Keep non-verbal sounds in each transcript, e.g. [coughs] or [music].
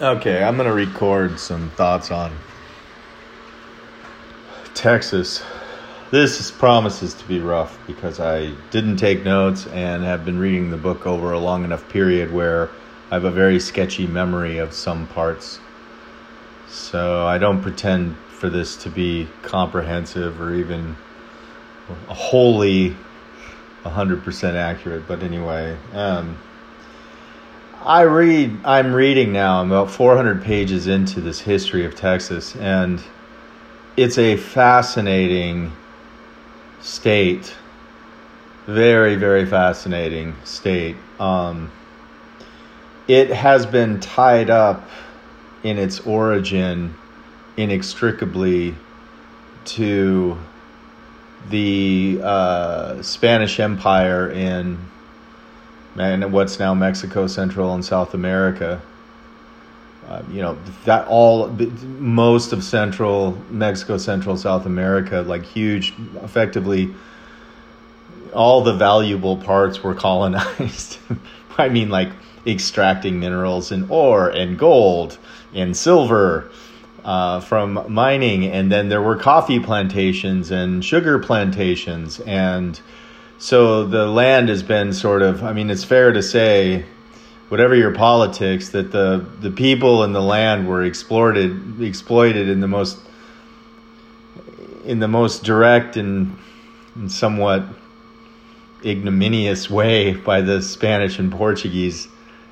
Okay, I'm gonna record some thoughts on Texas. This promises to be rough because I didn't take notes and have been reading the book over a long enough period where I have a very sketchy memory of some parts. So I don't pretend for this to be comprehensive or even wholly 100% accurate. But anyway, um, I read, I'm reading now, I'm about 400 pages into this history of Texas, and it's a fascinating state. Very, very fascinating state. Um, it has been tied up in its origin inextricably to the uh, Spanish Empire in and what's now Mexico, Central and South America. Uh, you know that all most of Central Mexico, Central South America, like huge, effectively, all the valuable parts were [laughs] colonized. I mean, like extracting minerals and ore and gold and silver uh, from mining, and then there were coffee plantations and sugar plantations and so the land has been sort of, I mean, it's fair to say, whatever your politics, that the, the people and the land were exploited, exploited in the most, in the most direct and, and somewhat ignominious way by the Spanish and Portuguese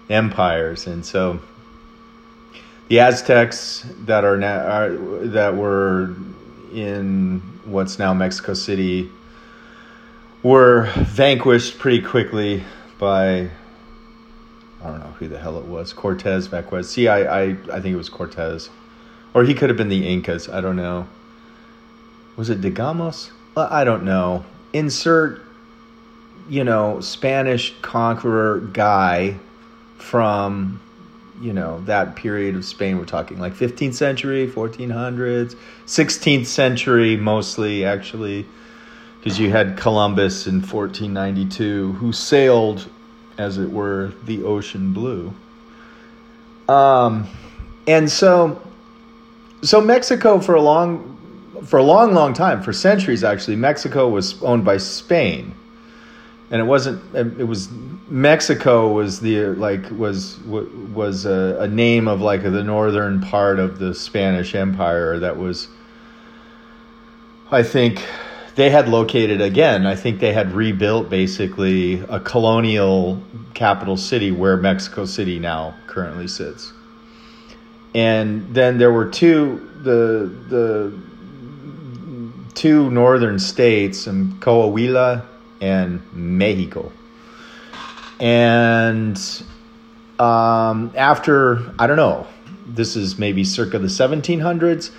empires. And so the Aztecs that are now, are, that were in what's now Mexico City, were vanquished pretty quickly by I don't know who the hell it was. Cortez Vasquez. See, I, I, I think it was Cortez. Or he could have been the Incas. I don't know. Was it Digamos? I don't know. Insert, you know, Spanish conqueror guy from, you know, that period of Spain. We're talking like 15th century, 1400s, 16th century mostly, actually because you had Columbus in 1492 who sailed, as it were, the ocean blue. Um, and so, so Mexico for a long, for a long, long time, for centuries actually, Mexico was owned by Spain, and it wasn't. It was Mexico was the like was was a, a name of like the northern part of the Spanish Empire that was. I think they had located again. I think they had rebuilt basically a colonial capital city where Mexico City now currently sits. And then there were two the the two northern states, and Coahuila and Mexico. And um, after I don't know, this is maybe circa the 1700s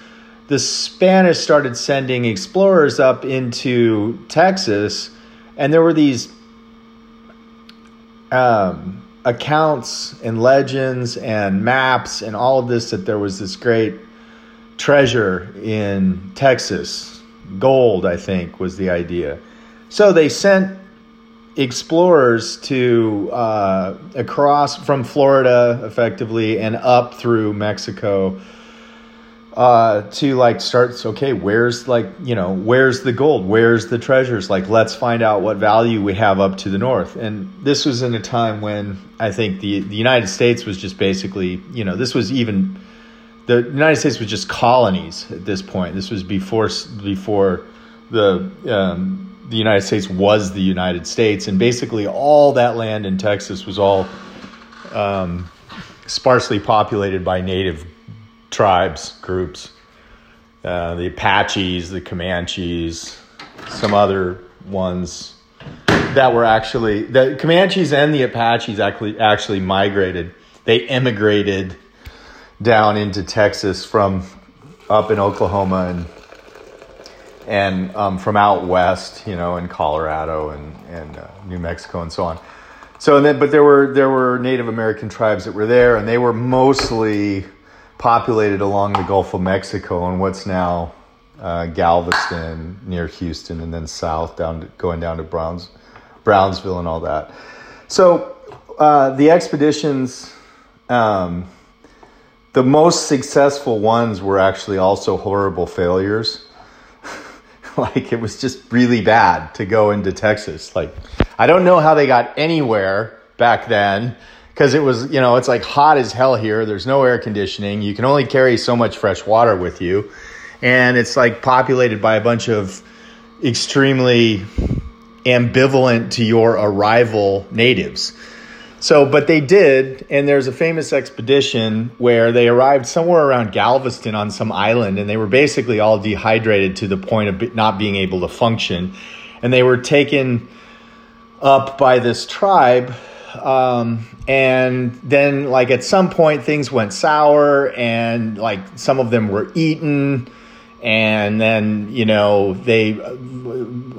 the Spanish started sending explorers up into Texas, and there were these um, accounts and legends and maps and all of this that there was this great treasure in Texas. Gold, I think, was the idea. So they sent explorers to uh, across from Florida, effectively, and up through Mexico uh, to like start okay where's like you know where's the gold? Where's the treasures? Like let's find out what value we have up to the north. And this was in a time when i think the the united states was just basically you know this was even the united states was just colonies at this point. This was before before the um, the united states was the united states. And basically all that land in texas was all um, sparsely populated by native tribes, groups. Uh, the Apaches, the Comanches, some other ones that were actually the Comanches and the Apaches actually actually migrated. They immigrated down into Texas from up in Oklahoma and and um, from out west, you know, in Colorado and and uh, New Mexico and so on. So and then, but there were there were Native American tribes that were there, and they were mostly populated along the Gulf of Mexico and what's now uh, Galveston near Houston, and then south down to, going down to Browns, Brownsville and all that. So uh, the expeditions um, the most successful ones were actually also horrible failures. [laughs] like it was just really bad to go into Texas. Like I don't know how they got anywhere back then because it was, you know, it's like hot as hell here. There's no air conditioning. You can only carry so much fresh water with you. And it's like populated by a bunch of extremely ambivalent to your arrival natives. So, but they did, and there's a famous expedition where they arrived somewhere around Galveston on some island, and they were basically all dehydrated to the point of not being able to function. And they were taken up by this tribe um, and then like at some point things went sour and like some of them were eaten. And then you know they uh,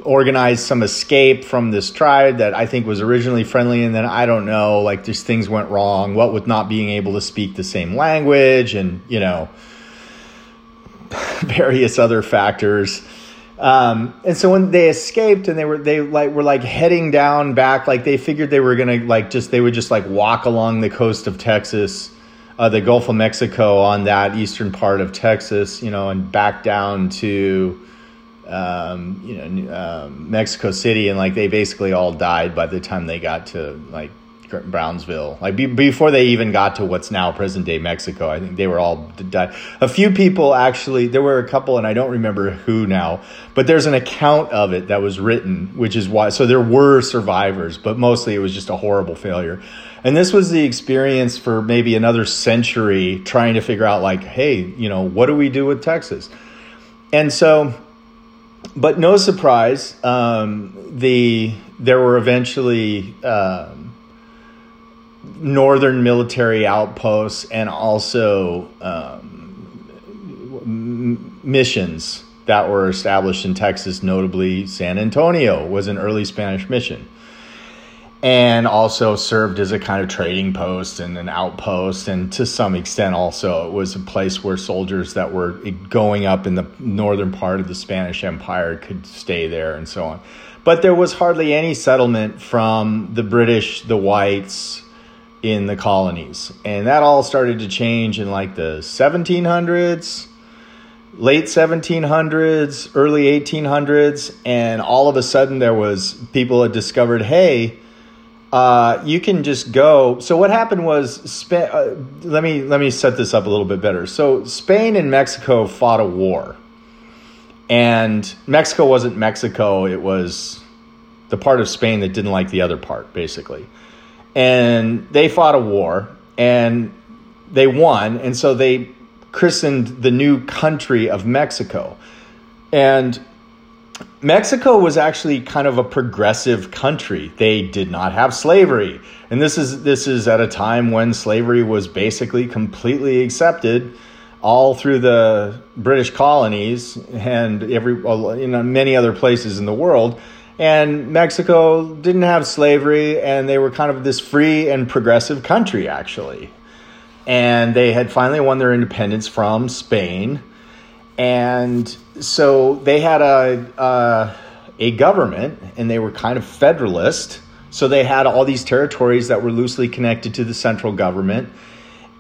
organized some escape from this tribe that i think was originally friendly. And then i don't know like just things went wrong. What with not being able to speak the same language and you know [laughs] various other factors um, and so when they escaped and they were they like were like heading down back, like they figured they were gonna like just they would just like walk along the coast of Texas, uh, the Gulf of Mexico on that eastern part of Texas, you know, and back down to um, you know um, Mexico City, and like they basically all died by the time they got to like Brownsville. Like be, before they even got to what's now present day Mexico, I think they were all. A few people actually, there were a couple, and I don't remember who now, but there's an account of it that was written, which is why. So there were survivors, but mostly it was just a horrible failure. And this was the experience for maybe another century trying to figure out, like, hey, you know, what do we do with Texas? And so, but no surprise, um, the there were eventually. Um, northern military outposts and also um, missions that were established in Texas, notably San Antonio was an early Spanish mission. And also served as a kind of trading post and an outpost, and to some extent, also it was a place where soldiers that were going up in the northern part of the Spanish Empire could stay there and so on. But there was hardly any settlement from the British, the whites, in the colonies. And that all started to change in like the 1700s, late 1700s, early 1800s, and all of a sudden there was people had discovered, hey, uh, you can just go. So what happened was, uh, let me let me set this up a little bit better. So Spain and Mexico fought a war, and Mexico wasn't Mexico; it was the part of Spain that didn't like the other part, basically and they fought a war and they won and so they christened the new country of mexico. And mexico was actually kind of a progressive country. They did not have slavery. And this is this is at a time when slavery was basically completely accepted all through the british colonies and every you know many other places in the world and Mexico didn't have slavery, and they were kind of this free and progressive country, actually. And they had finally won their independence from Spain. And so they had a, a, a government, and they were kind of federalist. So they had all these territories that were loosely connected to the central government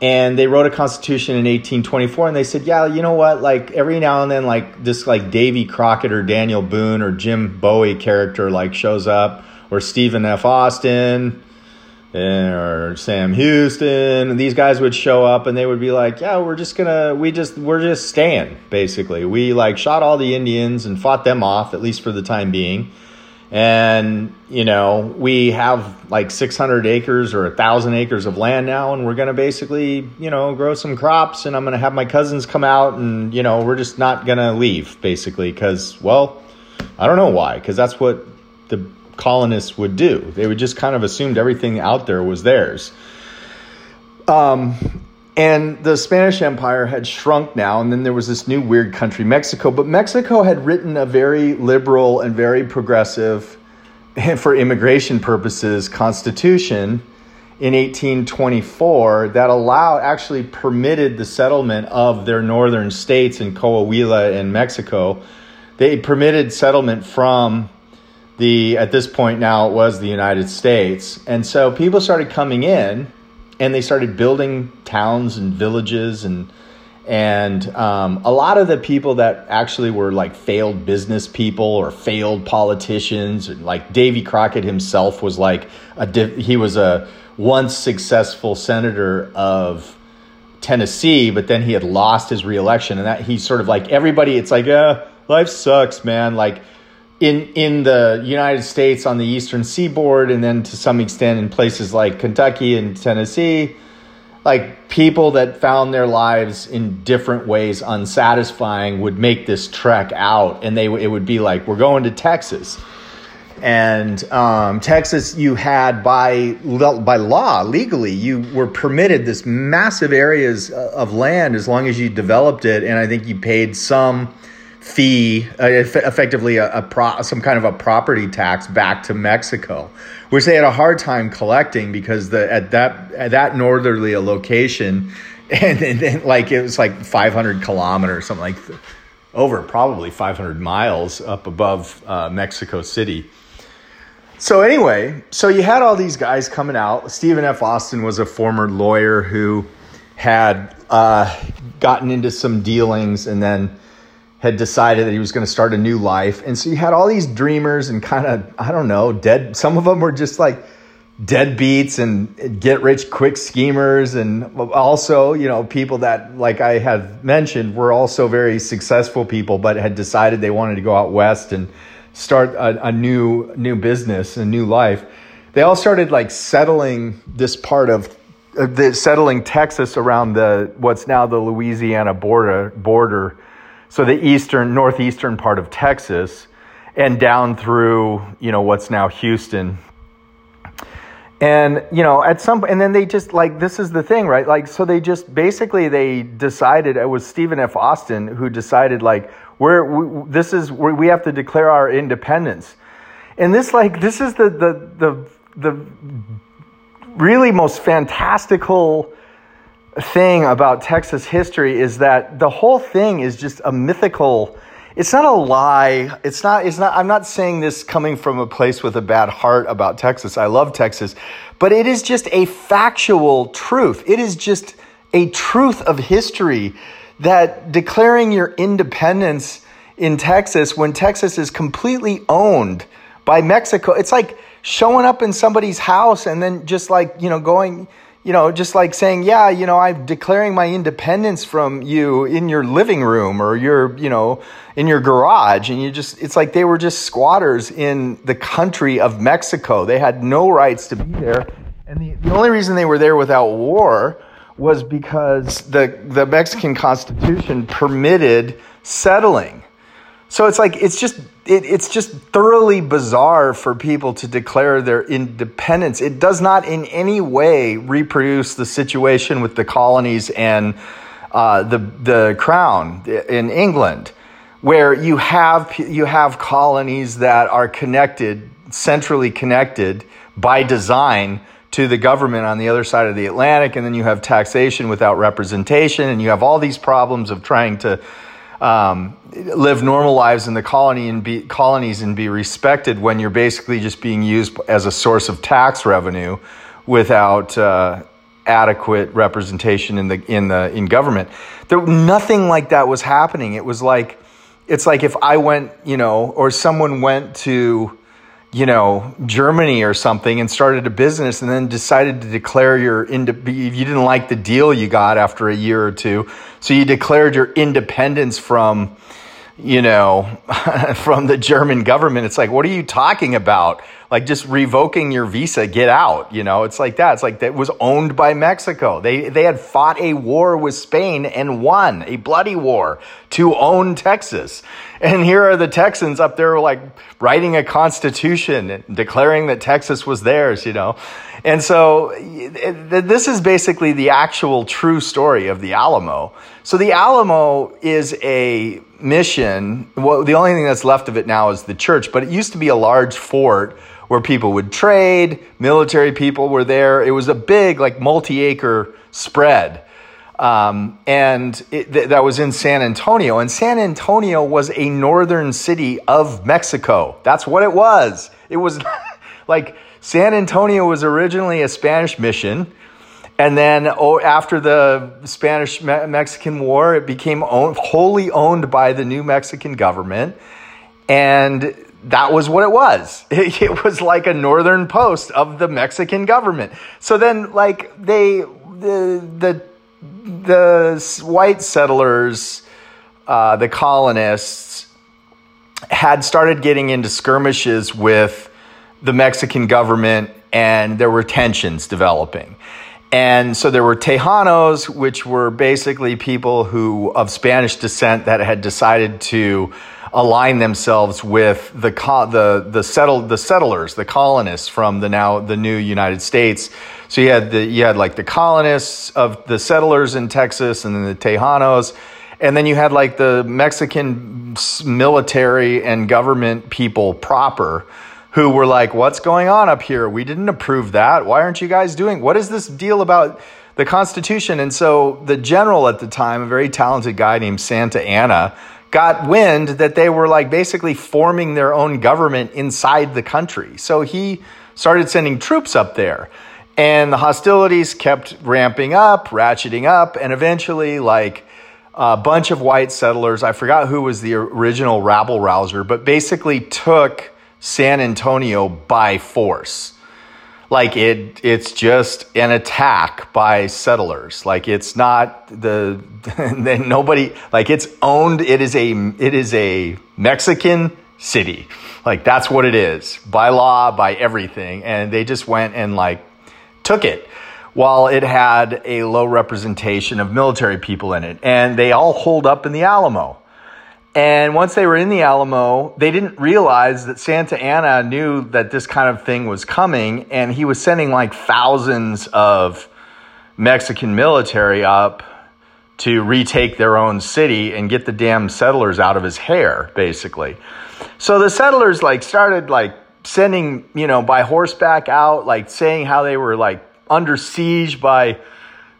and they wrote a constitution in 1824 and they said yeah you know what? Like every now and then like this like davy crockett or daniel boone or jim bowie character like shows up or stephen f. Austin eh, or sam houston these guys would show up and they would be like yeah we're just gonna we just we're just staying basically. We like shot all the indians and fought them off at least for the time being and you know we have like 600 acres or a thousand acres of land now and we're going to basically you know grow some crops and i'm going to have my cousins come out and you know we're just not going to leave basically because well i don't know why because that's what the colonists would do. They would just kind of assumed everything out there was theirs. Um, and the Spanish Empire had shrunk now, and then there was this new weird country, Mexico. But Mexico had written a very liberal and very progressive, [laughs] for immigration purposes, constitution in 1824 that allowed, actually permitted the settlement of their northern states in Coahuila and Mexico. They permitted settlement from the, at this point now, it was the United States. And so people started coming in and they started building towns and villages and and um, a lot of the people that actually were like failed business people or failed politicians and like davy crockett himself was like a he was a once successful senator of tennessee but then he had lost his reelection and that he's sort of like everybody it's like uh life sucks man. Like in in the united states on the eastern seaboard and then to some extent in places like kentucky and tennessee like people that found their lives in different ways unsatisfying would make this trek out and they it would be like we're going to Texas. And um, Texas you had by by law legally you were permitted this massive areas of land as long as you developed it and I think you paid some fee, uh, effectively a, a pro, some kind of a property tax back to Mexico, which they had a hard time collecting because the at that at that northerly a location, [laughs] and, and then like it was like 500 kilometers, something like over probably 500 miles up above uh, Mexico City. So anyway, so you had all these guys coming out. Stephen F. Austin was a former lawyer who had uh, gotten into some dealings and then had decided that he was going to start a new life. And so you had all these dreamers and kind of, I don't know, dead. Some of them were just like deadbeats and get rich quick schemers. And also, you know, people that, like I have mentioned, were also very successful people, but had decided they wanted to go out west and start a, a new, new business, a new life. They all started like settling this part of uh, the settling Texas around the what's now the Louisiana border border so the eastern, northeastern part of Texas, and down through, you know, what's now Houston. And, you know, at some and then they just like, this is the thing, right? Like, so they just basically they decided, it was Stephen F. Austin who decided, like, we're, we, this is, where we have to declare our independence. And this, like, this is the, the, the, the really most fantastical thing about Texas history is that the whole thing is just a mythical it's not a lie. It's not it's not i'm not saying this coming from a place with a bad heart about texas. I love texas but it is just a factual truth. It is just a truth of history that declaring your independence in texas when texas is completely owned by mexico it's like showing up in somebody's house and then just like you know going you know, just like saying, yeah, you know, I'm declaring my independence from you in your living room or your, you know, in your garage. And you just, it's like they were just squatters in the country of Mexico. They had no rights to be there. And the, the only reason they were there without war was because the, the Mexican Constitution permitted settling. So it's like it's just it, it's just thoroughly bizarre for people to declare their independence. It does not in any way reproduce the situation with the colonies and uh, the the crown in England, where you have you have colonies that are connected, centrally connected by design to the government on the other side of the Atlantic, and then you have taxation without representation, and you have all these problems of trying to um, live normal lives in the colony and be colonies and be respected when you're basically just being used as a source of tax revenue without uh, adequate representation in the in the in government. There nothing like that was happening. It was like it's like if I went, you know, or someone went to you know, Germany or something and started a business and then decided to declare your, ind- you didn't like the deal you got after a year or two. So you declared your independence from, you know, [laughs] from the German government. It's like, what are you talking about? Like just revoking your visa, get out. You know, it's like that. It's like that was owned by Mexico. They they had fought a war with Spain and won a bloody war to own Texas. And here are the Texans up there like writing a constitution and declaring that Texas was theirs, you know. And so this is basically the actual true story of the Alamo. So the Alamo is a mission. Well, the only thing that's left of it now is the church, but it used to be a large fort where people would trade, military people were there. It was a big, like, multi acre spread. Um, and it, th- that was in San Antonio. And San Antonio was a northern city of Mexico. That's what it was. It was [laughs] like San Antonio was originally a Spanish mission And then oh, after the Spanish Mexican War, it became wholly owned by the new Mexican government. And that was what it was. [laughs] It, it, was like a northern post of the Mexican government. So then, like, they, the, the, the white settlers, uh, the colonists, had started getting into skirmishes with the Mexican government, and there were tensions developing. And so there were Tejanos, which were basically people who of Spanish descent that had decided to align themselves with the the the settled the settlers, the colonists from the now the new United States. So you had the you had like the colonists of the settlers in Texas, and then the Tejanos, and then you had like the Mexican military and government people proper who were like, What's going on up here? We didn't approve that. Why aren't you guys doing? What is this deal about the Constitution? And so the general at the time, a very talented guy named Santa Anna, got wind that they were like basically forming their own government inside the country. So he started sending troops up there. And the hostilities kept ramping up, ratcheting up, and eventually, like, a bunch of white settlers, I forgot who was the original rabble rouser, but basically took San Antonio by force. Like it, it's just an attack by settlers. Like it's not the, [laughs] then nobody, like it's owned. It is a, it is a Mexican city. Like that's what it is by law, by everything. And they just went and like took it while it had a low representation of military people in it. And they all holed up in the Alamo. And once they were in the Alamo, they didn't realize that Santa Anna knew that this kind of thing was coming, and he was sending like thousands of Mexican military up to retake their own city and get the damn settlers out of his hair, basically. So the settlers like started like sending, you know, by horseback out, like saying how they were like under siege by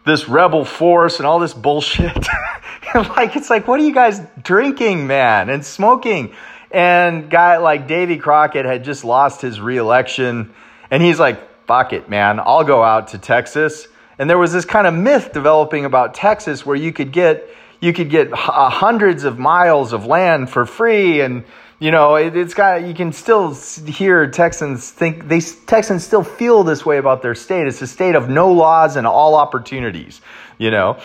this rebel force and all this bullshit. [laughs] [laughs] like it's like, what are you guys drinking, man, and smoking? And guy like Davy Crockett had just lost his reelection, and he's like, fuck it, man, I'll go out to Texas. And there was this kind of myth developing about Texas where you could get you could get uh, hundreds of miles of land for free and you know it, has got you can still hear texans think they texans still feel this way about their state it's a state of no laws and all opportunities you know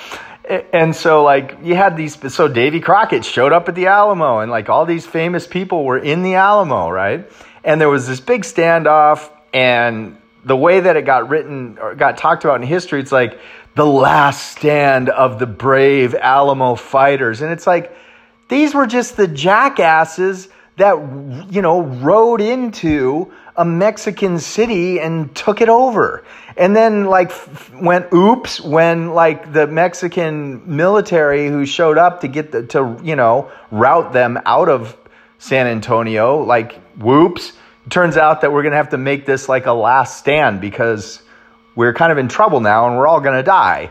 and so like you had these so davy crockett showed up at the alamo and like all these famous people were in the alamo right? And there was this big standoff and the way that it got written or got talked about in history it's like the last stand of the brave alamo fighters. And it's like these were just the jackasses that you know rode into a Mexican city and took it over. And then like went oops when like the Mexican military who showed up to get the to you know route them out of San Antonio like whoops turns out that we're to have to make this like a last stand because we're kind of in trouble now and we're all to die.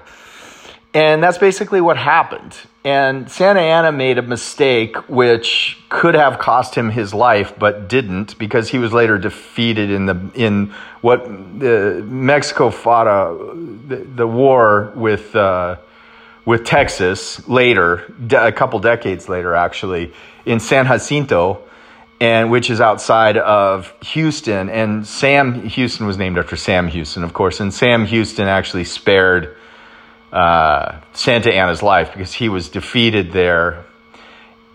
And that's basically what happened. And Santa Anna made a mistake which could have cost him his life, but didn't because he was later defeated in the in what the Mexico fought a, the, the war with uh, with Texas later, a couple decades later, actually in San Jacinto, and which is outside of Houston. And Sam Houston was named after Sam Houston, of course, and Sam Houston actually spared uh, Santa Anna's life because he was defeated there.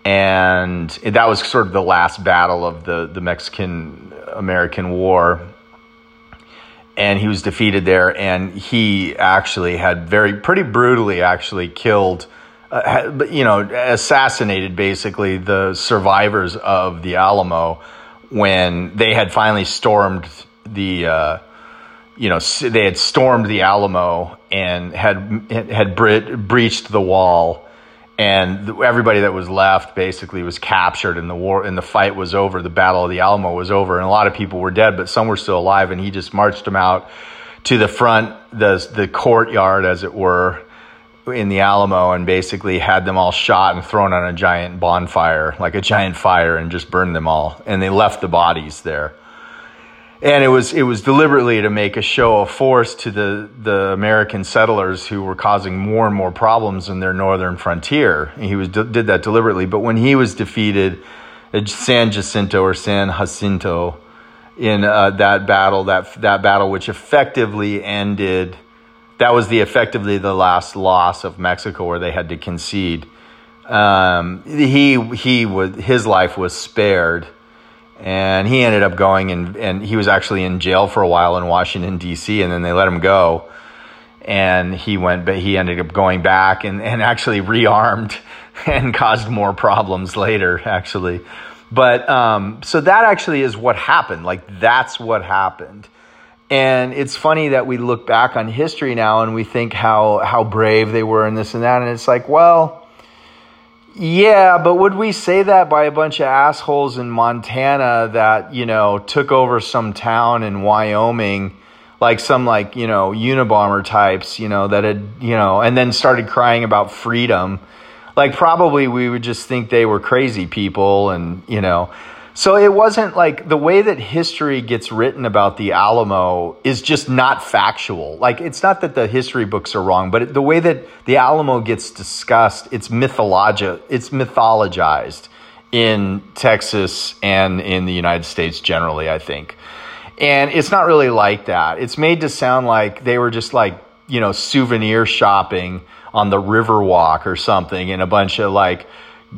And that was sort of the last battle of the, the Mexican American War. And he was defeated there, and he actually had very, pretty brutally actually killed, uh, you know, assassinated basically the survivors of the Alamo when they had finally stormed the, uh, you know, they had stormed the Alamo and had had bre- breached the wall, and everybody that was left basically was captured, and the war and the fight was over. The Battle of the Alamo was over, and a lot of people were dead, but some were still alive. And he just marched them out to the front, the the courtyard, as it were, in the Alamo, and basically had them all shot and thrown on a giant bonfire, like a giant fire, and just burned them all. And they left the bodies there and it was it was deliberately to make a show of force to the the American settlers who were causing more and more problems in their northern frontier. He was did that deliberately, but when he was defeated at San Jacinto or San Jacinto in uh, that battle, that that battle which effectively ended. That was the effectively the last loss of Mexico, where they had to concede. Um, he he was his life was spared and he ended up going and and he was actually in jail for a while in Washington D.C. and then they let him go, and he went, but he ended up going back and and actually rearmed [laughs] and caused more problems later actually, but um, so that actually is what happened. Like that's what happened. And it's funny that we look back on history now and we think how how brave they were and this and that, and it's like, well, yeah, but would we say that by a bunch of assholes in Montana that, you know, took over some town in Wyoming, like some like, you know, Unabomber types, you know, that had, you know, and then started crying about freedom? Like probably we would just think they were crazy people and, you know, so it wasn't like the way that history gets written about the Alamo is just not factual. Like it's not that the history books are wrong, but the way that the Alamo gets discussed, it's mythologi- it's mythologized in Texas and in the United States generally, I think. And it's not really like that. It's made to sound like they were just like, you know, souvenir shopping on the Riverwalk or something and a bunch of like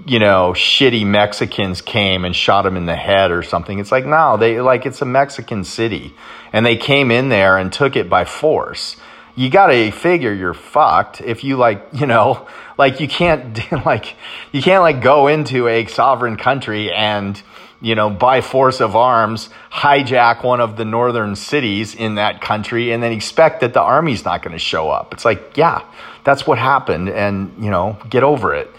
you know, shitty Mexicans came and shot him in the head or something. It's like, no, they like it's a Mexican city and they came in there and took it by force. You got to figure you're fucked if you like, you know, [laughs] like you can't [laughs] like you can't like go into a sovereign country and you know, by force of arms, hijack one of the northern cities in that country and then expect that the army's not going to show up. It's like, yeah, that's what happened and, you know, get over it.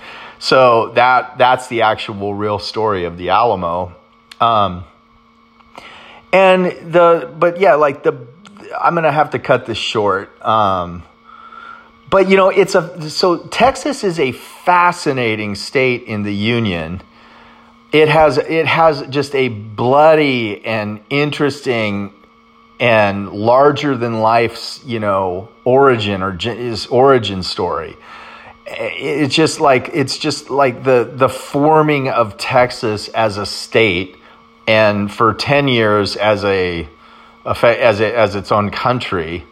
So that that's the actual real story of the Alamo. Um, and the but yeah, like the I'm gonna have to cut this short. Um, but you know, it's a so Texas is a fascinating state in the Union. It has it has just a bloody and interesting and larger than life's you know origin or origin story it's just like it's just like the the forming of Texas as a state, and for ten years as a, as a, as its own country,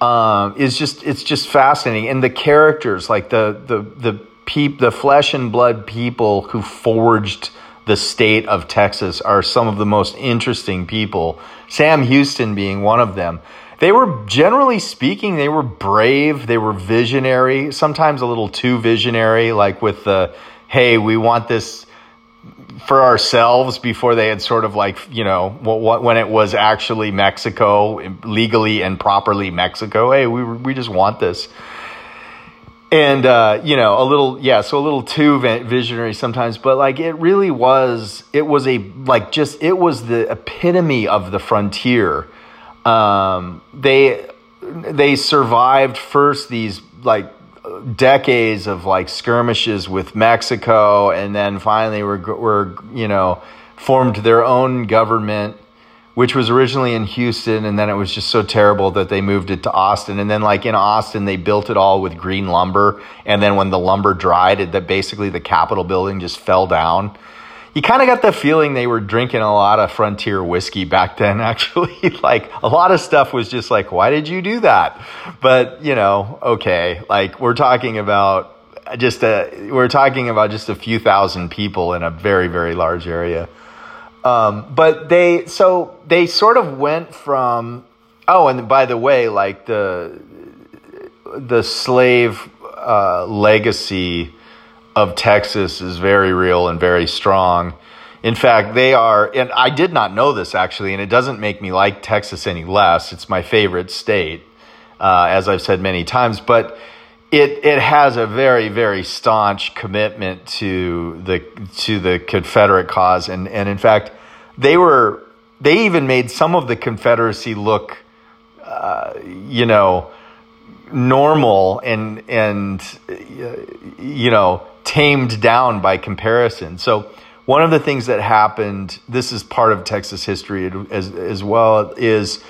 um, is just it's just fascinating. And the characters, like the the the peep, the flesh and blood people who forged the state of Texas, are some of the most interesting people. Sam Houston being one of them they were generally speaking they were brave they were visionary sometimes a little too visionary like with the hey we want this for ourselves before they had sort of like you know when it was actually mexico legally and properly mexico hey we, we just want this. And uh, you know a little yeah so a little too visionary sometimes but like it really was it was a like just it was the epitome of the frontier um, they they survived first these like decades of like skirmishes with Mexico, and then finally were were you know formed their own government, which was originally in Houston, and then it was just so terrible that they moved it to Austin, and then like in Austin they built it all with green lumber, and then when the lumber dried, it, that basically the Capitol building just fell down you kind of got the feeling they were drinking a lot of frontier whiskey back then [laughs] actually. Like a lot of stuff was just like why did you do that? But you know okay. Like we're talking about just a we're talking about just a few thousand people in a very very large area. Um, but they so they sort of went from oh and by the way like the the slave uh, legacy of Texas is very real and very strong. In fact, they are, and I did not know this actually, and it doesn't make me like Texas any less. It's my favorite state, uh, as I've said many times, but it it has a very very staunch commitment to the to the Confederate cause, and and in fact, they were they even made some of the Confederacy look, uh, you know, normal and and uh, you know tamed down by comparison. So one of the things that happened, this is part of Texas history as, as well, is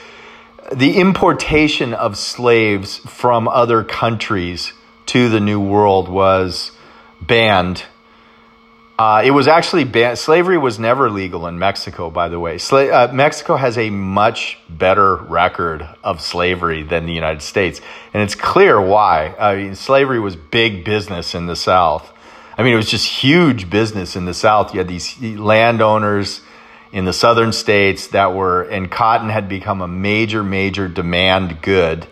the importation of slaves from other countries to the New World was banned. Uh, it was actually. Slavery was never legal in Mexico, by the way. Sla- uh, Mexico has a much better record of slavery than the United States. And it's clear why. I mean, slavery was big business in the South. I mean, it was just huge business in the South. You had these landowners in the southern states that were, and cotton had become a major, major demand good.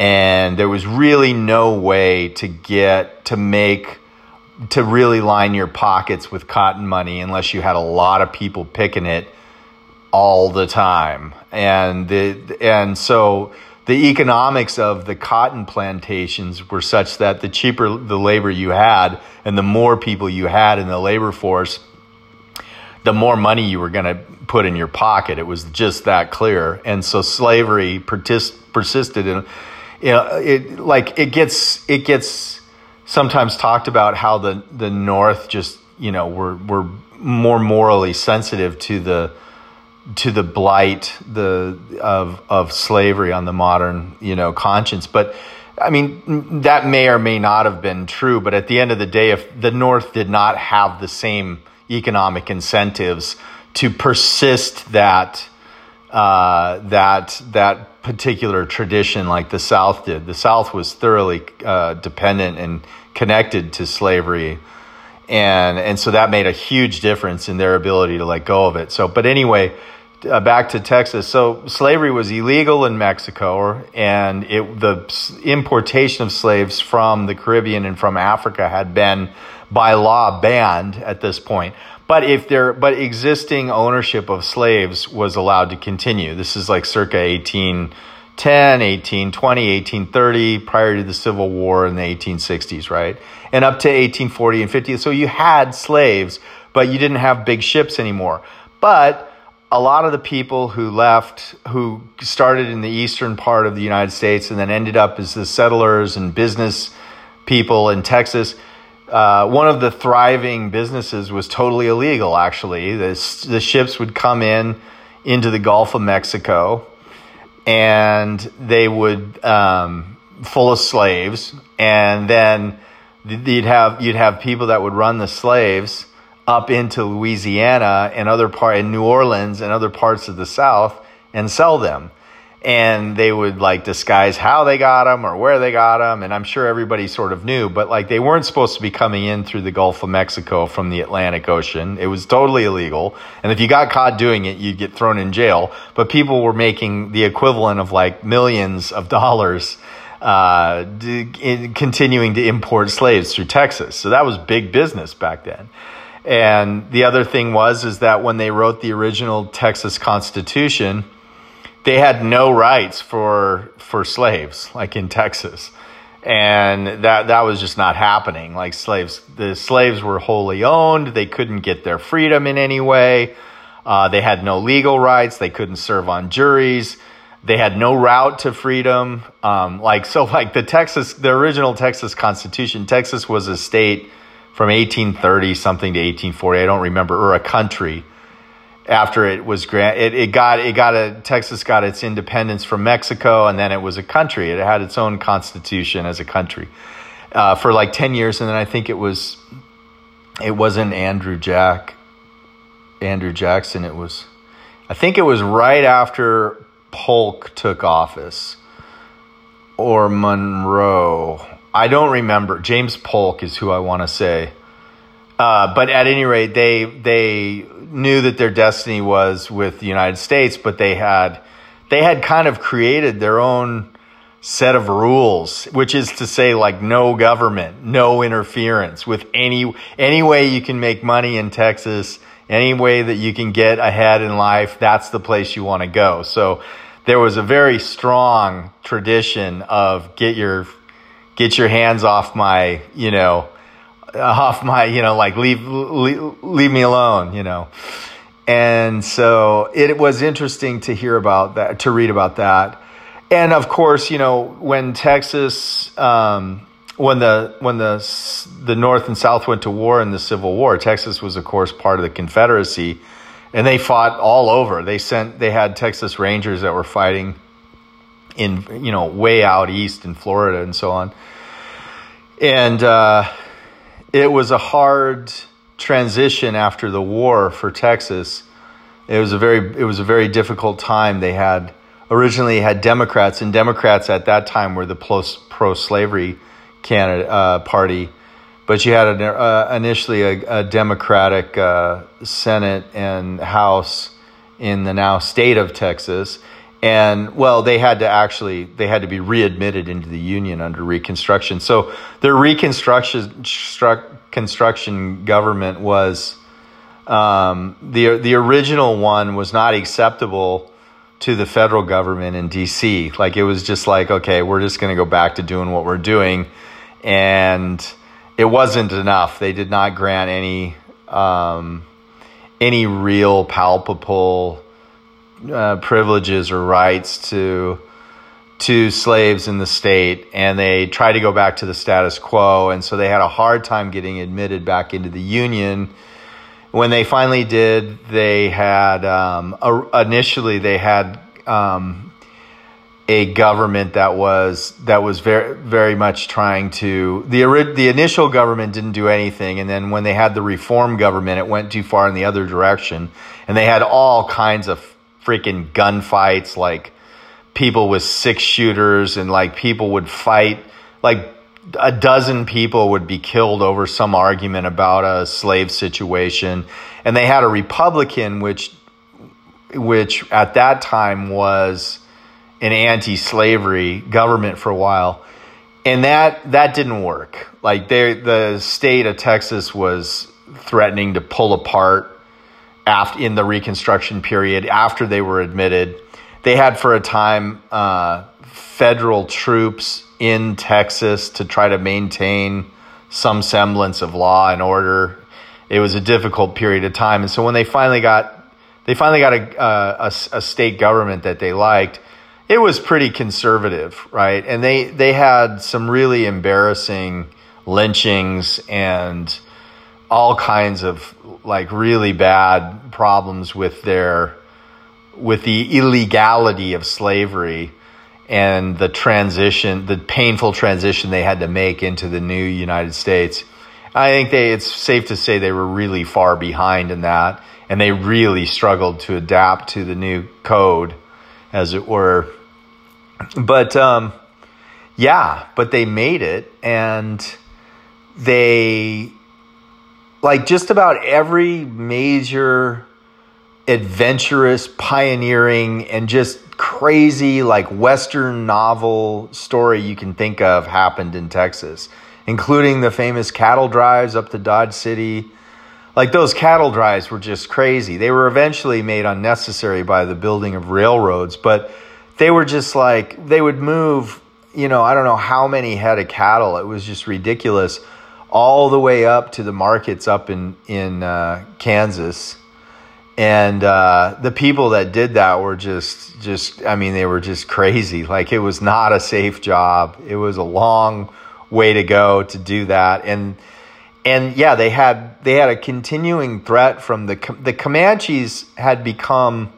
And there was really no way to get, to make, to really line your pockets with cotton money unless you had a lot of people picking it all the time. And the, and so, the economics of the cotton plantations were such that the cheaper the labor you had and the more people you had in the labor force, the more money you were going to put in your pocket. It was just that clear. And so slavery persist, persisted in, you know, it like it gets, it gets sometimes talked about how the, the North just, you know, were, were more morally sensitive to the, to the blight the of of slavery on the modern you know conscience. But i mean that may or may not have been true but at the end of the day if the north did not have the same economic incentives to persist that uh, that that particular tradition like the south did the south was thoroughly uh, dependent and connected to slavery and and so that made a huge difference in their ability to let go of it. So, but anyway, uh, back to Texas. So slavery was illegal in Mexico, and it, the importation of slaves from the Caribbean and from Africa had been by law banned at this point. But if there, but existing ownership of slaves was allowed to continue. This is like circa 1810, 1820, 1830, prior to the Civil War in the 1860s, right? And up to 1840 and 50. So you had slaves, but you didn't have big ships anymore. But a lot of the people who left, who started in the eastern part of the United States and then ended up as the settlers and business people in Texas, uh, one of the thriving businesses was totally illegal, actually. The, the ships would come in into the Gulf of Mexico and they would, um, full of slaves, and then you'd have, you'd have people that would run the slaves up into Louisiana and other part in New Orleans and other parts of the South and sell them. And they would like disguise how they got them or where they got them. And I'm sure everybody sort of knew, but like they weren't supposed to be coming in through the Gulf of Mexico from the Atlantic Ocean. It was totally illegal. And if you got caught doing it, you'd get thrown in jail. But people were making the equivalent of like millions of dollars uh, continuing to import slaves through Texas. So that was big business back then. And the other thing was is that when they wrote the original Texas Constitution, they had no rights for for slaves like in Texas. And that that was just not happening. Like slaves the slaves were wholly owned, they couldn't get their freedom in any way. Uh, they had no legal rights, they couldn't serve on juries. They had no route to freedom. Um, like so like the Texas the original Texas Constitution, Texas was a state from 1830 something to 1840. I don't remember, or a country after it was grant it, it got it got a Texas got its independence from Mexico and then it was a country. It had its own constitution as a country uh, for like 10 years and then I think it was it wasn't Andrew Jack Andrew Jackson it was I think it was right after Polk took office or Monroe I don't remember. James Polk is who I want to say. Uh, but at any rate, they they knew that their destiny was with the United States, but they had they had kind of created their own set of rules, which is to say, like no government, no interference with any any way you can make money in Texas, any way that you can get ahead in life. That's the place you want to go. So there was a very strong tradition of get your get your hands off my, you know, off my, you know, like leave, leave, leave me alone, you know. And so it was interesting to hear about that, to read about that. And of course, you know, when Texas, um, when the when the the North and South went to war in the Civil War, Texas was of course part of the Confederacy, and they fought all over. They sent they had Texas Rangers that were fighting in you know way out east in Florida and so on, and uh, it was a hard transition after the war for Texas. It was a very it was a very difficult time. They had originally had Democrats, and Democrats at that time were the pro slavery candidate uh, party, but you had an, uh, initially a, a Democratic uh, Senate and House in the now state of Texas, and well, they had to actually they had to be readmitted into the union under Reconstruction. So their Reconstruction construction government was um, the the original one was not acceptable to the federal government in D.C. Like it was just like okay, we're just going to go back to doing what we're doing and it wasn't enough. They did not grant any um, any real palpable uh, privileges or rights to to slaves in the state, and they tried to go back to the status quo, and so they had a hard time getting admitted back into the union. When they finally did, they had um, initially they had um, a government that was that was very very much trying to the the initial government didn't do anything and then when they had the reform government it went too far in the other direction and they had all kinds of freaking gunfights like people with six shooters and like people would fight like a dozen people would be killed over some argument about a slave situation and they had a republican which which at that time was an anti-slavery government for a while, and that that didn't work. Like they, the state of Texas was threatening to pull apart after in the Reconstruction period after they were admitted. They had for a time uh, federal troops in Texas to try to maintain some semblance of law and order. It was a difficult period of time, and so when they finally got they finally got a, a, a state government that they liked it was pretty conservative, right? And they they had some really embarrassing lynchings and all kinds of like really bad problems with their with the illegality of slavery and the transition, the painful transition they had to make into the new United States. I think they it's safe to say they were really far behind in that and they really struggled to adapt to the new code as it were but um, yeah, but they made it, and they like just about every major adventurous, pioneering, and just crazy like Western novel story you can think of happened in Texas, including the famous cattle drives up to Dodge City. Like those cattle drives were just crazy. They were eventually made unnecessary by the building of railroads, but they were just like they would move you know i don't know how many head of cattle it was just ridiculous all the way up to the markets up in in uh, kansas. And uh, the people that did that were just just i mean they were just crazy. Like it was not a safe job. It was a long way to go to do that. And and yeah they had they had a continuing threat from the the comanches had become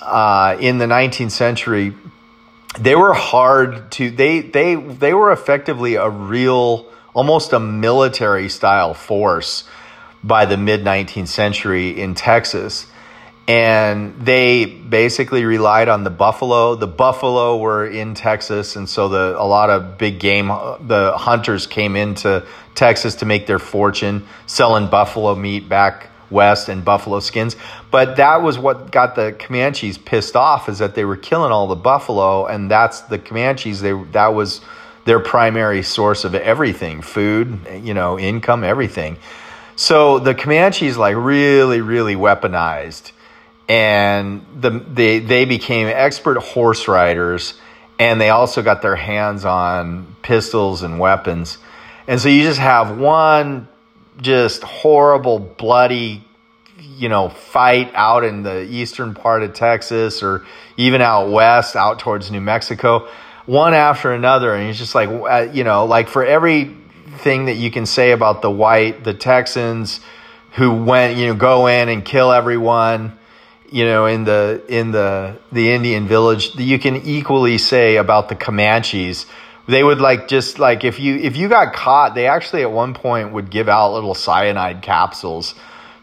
uh, in the 19th century, they were hard to they they they were effectively a real almost a military style force by the mid 19th century in Texas and they basically relied on the buffalo the buffalo were in Texas and so the a lot of big game the hunters came into Texas to make their fortune selling buffalo meat back west and buffalo skins. But that was what got the Comanches pissed off is that they were killing all the buffalo, and that's the Comanches. They that was their primary source of everything, food, you know, income, everything. So the Comanches like really, really weaponized, and the they they became expert horse riders, and they also got their hands on pistols and weapons. And so you just have one just horrible, bloody, you know, fight out in the eastern part of Texas or even out west, out towards New Mexico. One after another, and he's just like, uh, you know, like for everything that you can say about the white, the Texans who went, you know, go in and kill everyone, you know, in the in the the Indian village, you can equally say about the Comanches. They would like just like if you if you got caught, they actually at one point would give out little cyanide capsules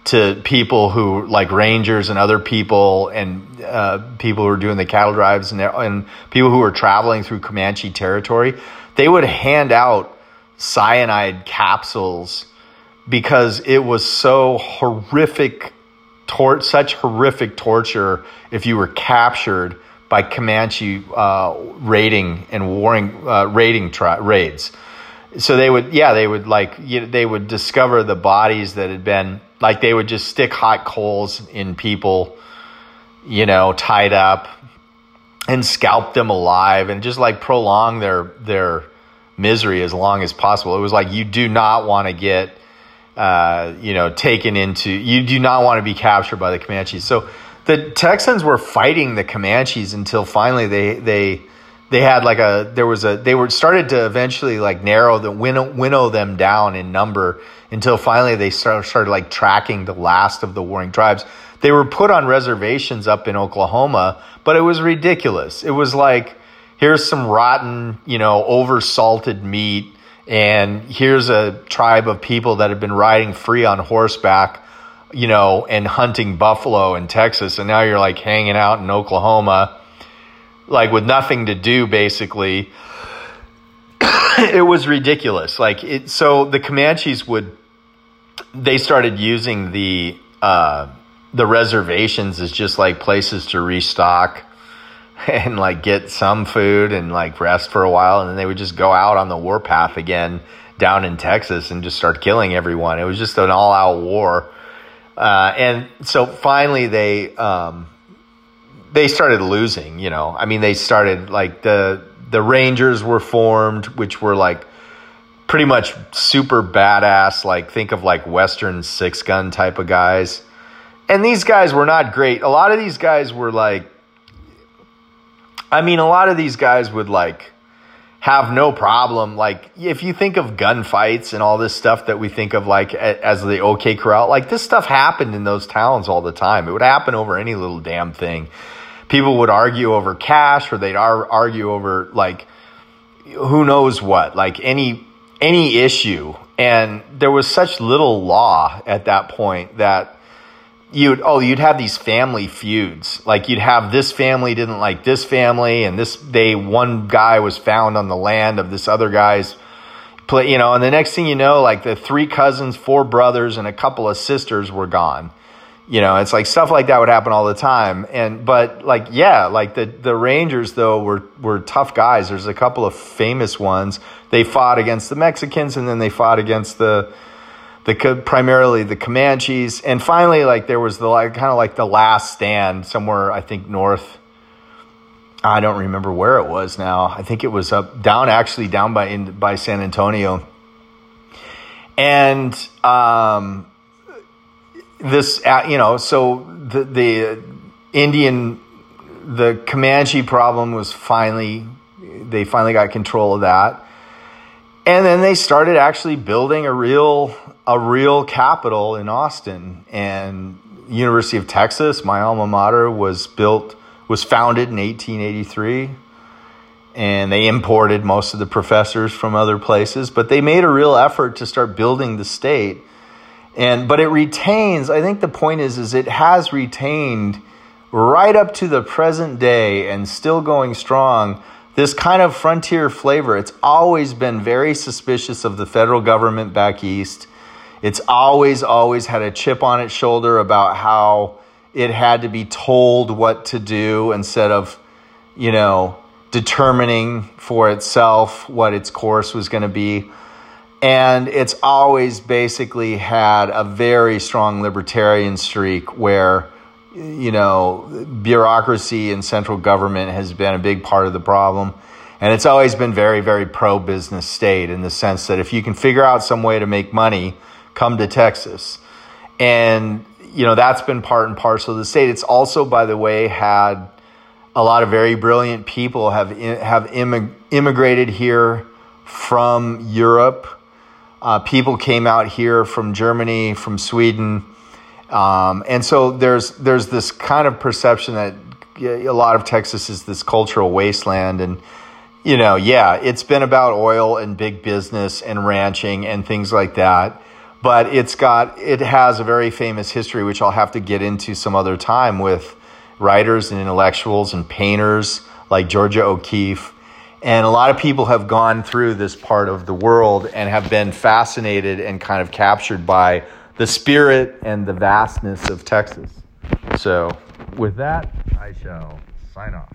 to people who like rangers and other people and uh, people who are doing the cattle drives and, and people who are traveling through Comanche territory, they would hand out cyanide capsules because it was so horrific, tor- such horrific torture if you were captured by Comanche uh, raiding and warring uh, raiding tri- raids. So they would, yeah, they would like you know, they would discover the bodies that had been like they would just stick hot coals in people, you know, tied up and scalp them alive and just like prolong their their misery as long as possible. It was like you do not want to get uh, you know taken into you do not want to be captured by the Comanches. So the Texans were fighting the Comanches until finally they they they had like a there was a they were started to eventually like narrow the winnow, winnow them down in number until finally they started, started like tracking the last of the warring tribes. They were put on reservations up in Oklahoma, but it was ridiculous. It was like, here's some rotten, you know, over salted meat, and here's a tribe of people that have been riding free on horseback, you know, and hunting buffalo in Texas, and now you're like hanging out in Oklahoma, like with nothing to do, basically. [coughs] it was ridiculous. Like it, so the Comanches would they started using the uh, the reservations as just like places to restock [laughs] and like get some food and like rest for a while, and then they would just go out on the warpath again down in Texas and just start killing everyone. It was just an all out war, uh, and so finally they um, they started losing. You know, I mean, they started like the the Rangers were formed, which were like pretty much super badass, like think of like Western six gun type of guys. And these guys were not great. A lot of these guys were like, I mean, a lot of these guys would like have no problem. Like, if you think of gunfights and all this stuff that we think of like as the OK Corral, like this stuff happened in those towns all the time. It would happen over any little damn thing. People would argue over cash or they'd argue over like who knows what, like any any issue. And there was such little law at that point that you'd oh you'd have these family feuds like you'd have this family didn't like this family and this they one guy was found on the land of this other guy's play you know and the next thing you know like the three cousins four brothers and a couple of sisters were gone you know it's like stuff like that would happen all the time. And but like yeah like the the rangers though were were tough guys. There's a couple of famous ones. They fought against the Mexicans and then they fought against the the primarily the Comanches. And finally like there was the like kind of like the last stand somewhere I think north. I don't remember where it was now. I think it was up down actually down by in, by San Antonio. And um this uh, you know so the the Indian the Comanche problem was finally they finally got control of that. And then they started actually building a real a real capital in Austin. And University of Texas my alma mater was built was founded in 1883 and they imported most of the professors from other places. But they made a real effort to start building the state and but it retains i think the point is is it has retained right up to the present day and still going strong this kind of frontier flavor. It's always been very suspicious of the federal government back east. It's always, always had a chip on its shoulder about how it had to be told what to do instead of, you know, determining for itself what its course was going to be. And it's always basically had a very strong libertarian streak where you know, bureaucracy and central government has been a big part of the problem. And it's always been very, very pro business state in the sense that if you can figure out some way to make money, come to Texas. And, you know, that's been part and parcel of the state. It's also, by the way, had a lot of very brilliant people have have immigrated here from Europe. Uh, people came out here from Germany, from Sweden, um, and so there's there's this kind of perception that a lot of Texas is this cultural wasteland, and you know, yeah, it's been about oil and big business and ranching and things like that. But it's got it has a very famous history, which I'll have to get into some other time with writers and intellectuals and painters like Georgia O'Keeffe. And a lot of people have gone through this part of the world and have been fascinated and kind of captured by the spirit and the vastness of Texas. So, with that, I shall sign off.